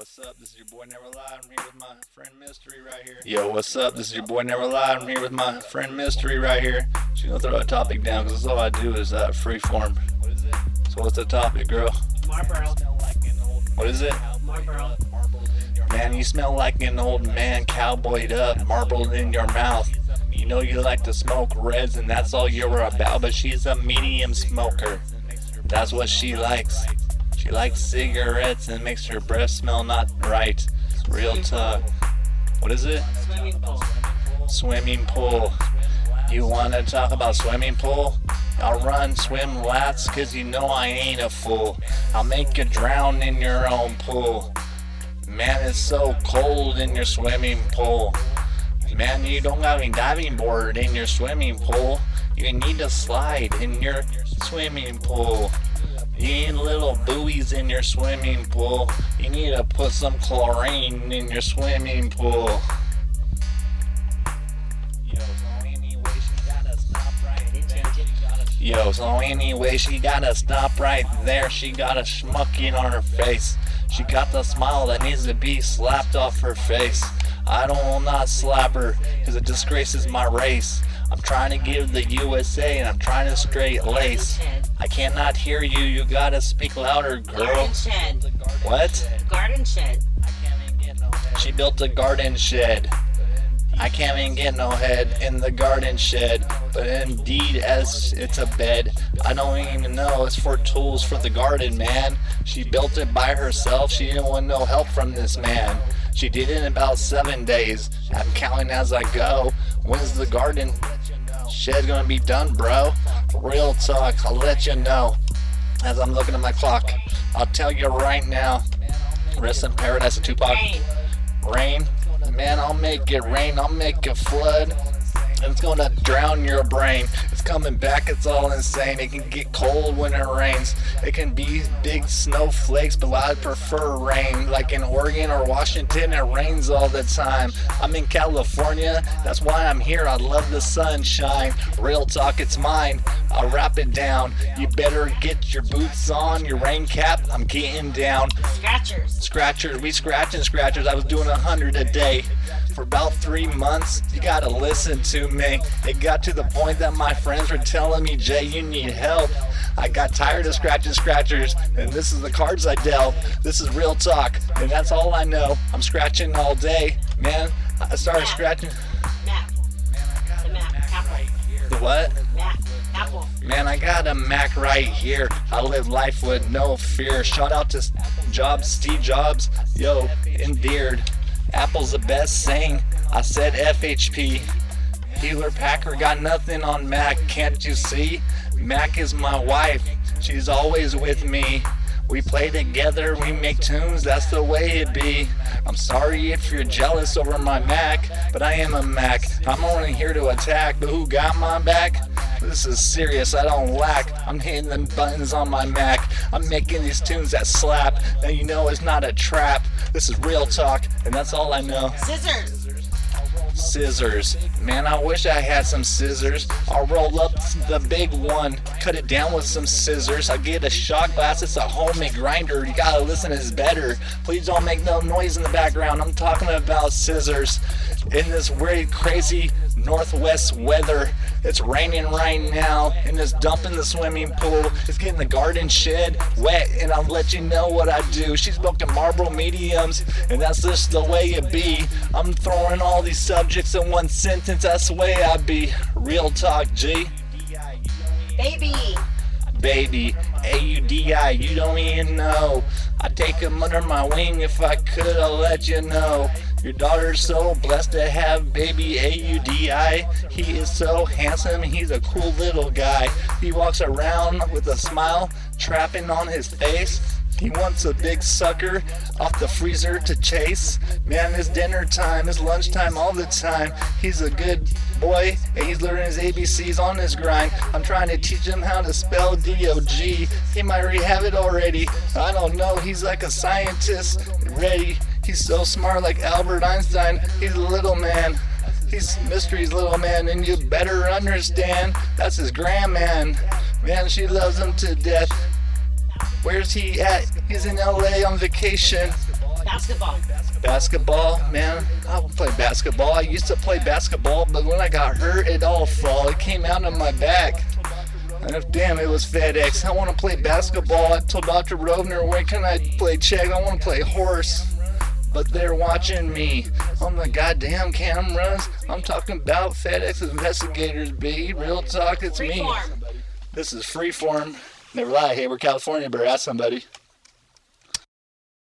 what's up? This is your boy Never Lied. I'm here with my friend Mystery right here. Yo, what's up? This is your boy Never Lied. I'm here with my friend Mystery right here. She's gonna throw a topic down because all I do is uh, free form. What is it? So what's the topic, girl? Marlboro. What is it? Marlboro. Man, you smell like an old man, cowboyed up, marbled in your mouth. You know you like to smoke reds, and that's all you're about. But she's a medium smoker. That's what she likes. She likes cigarettes and makes her breath smell not right. Real tough. What is it? Swimming pool. Swimming pool. You wanna talk about swimming pool? I'll run, swim laps, cause you know I ain't a fool. I'll make you drown in your own pool. Man, it's so cold in your swimming pool. Man, you don't have any diving board in your swimming pool. You need to slide in your swimming pool. You need little buoys in your swimming pool. You need to put some chlorine in your swimming pool. Yo, so anyway, she gotta stop right there. Yo, so anyway, she gotta stop right there. She got a schmucking on her face. She got the smile that needs to be slapped off her face. I don't not slap her, cause it disgraces my race. I'm trying to give the USA and I'm trying to straight lace. I cannot hear you, you gotta speak louder, girl. Garden shed. What? Garden shed. She built a garden shed. I can't even get no head in the garden shed, but indeed as it's a bed. I don't even know it's for tools for the garden, man. She built it by herself. She didn't want no help from this man. She did it in about seven days. I'm counting as I go. When's the garden shed gonna be done, bro? Real talk. I'll let you know as I'm looking at my clock. I'll tell you right now. Rest in paradise of Tupac. Rain, man, I'll make it rain, I'll make it flood. It's gonna drown your brain. It's coming back, it's all insane. It can get cold when it rains. It can be big snowflakes, but I prefer rain. Like in Oregon or Washington, it rains all the time. I'm in California, that's why I'm here. I love the sunshine. Real talk, it's mine. I'll wrap it down. You better get your boots on, your rain cap. I'm getting down Scratchers. scratchers. We scratching scratchers. I was doing a hundred a day for about three months. You gotta listen to me. It got to the point that my friends were telling me, Jay, you need help. I got tired of scratching scratchers, and this is the cards I dealt. This is real talk, and that's all I know. I'm scratching all day, man. I started Yeah. scratching. The. Apple. The what? Apple. Man, I got a Mac right here. I live life with no fear. Shout out to Jobs, Steve Jobs. Yo, endeared. Apple's the best thing. I said FHP. Hewlett Packard got nothing on Mac, can't you see? Mac is my wife. She's always with me. We play together, we make tunes, that's the way it be. I'm sorry if you're jealous over my Mac, but I am a Mac. I'm only here to attack, but who got my back? This is serious, I don't lack. I'm hitting them buttons on my Mac. I'm making these tunes that slap. Now you know it's not a trap. This is real talk, and that's all I know. Scissors. Scissors. Man, I wish I had some scissors. I'll roll up the big one, cut it down with some scissors. I'll get a shot glass, it's a homemade grinder. You gotta listen, it's better. Please don't make no noise in the background. I'm talking about scissors. In this weird, crazy northwest weather, it's raining right now, and it's dumping the swimming pool. It's getting the garden shed wet, and I'll let you know what I do. She's smoking Marlboro mediums, and that's just the way it be. I'm throwing all these subjects in one sentence, that's the way I be. Real talk, G. Baby. Baby, A-U-D-I, you don't even know. I'd take him under my wing if I could, I'll let you know. Your daughter's so blessed to have baby A-U-D-I. He is so handsome, he's a cool little guy. He walks around with a smile, trapping on his face. He wants a big sucker off the freezer to chase. Man, it's dinner time, it's lunchtime all the time. He's a good boy, and he's learning his ABCs on his grind. I'm trying to teach him how to spell D-O-G. He might already have it already. I don't know, he's like a scientist. Ready. He's so smart like Albert Einstein. He's a little man. He's Mystery's little man, and you better understand that's his grandman. Man, she loves him to death. Where's he at? He's in LA on vacation. Basketball. Basketball, man. I will play basketball. I used to play basketball, but when I got hurt, it all fall. It came out of my back. And if, damn, it was FedEx. I want to play basketball. I told Dr. Rovner, where can I play check? I want to play horse. But they're watching me on the goddamn cameras. I'm talking about FedEx investigators, B. Real talk, it's me. Freeform. This is freeform. Never lie. Hey, we're California, but ask somebody.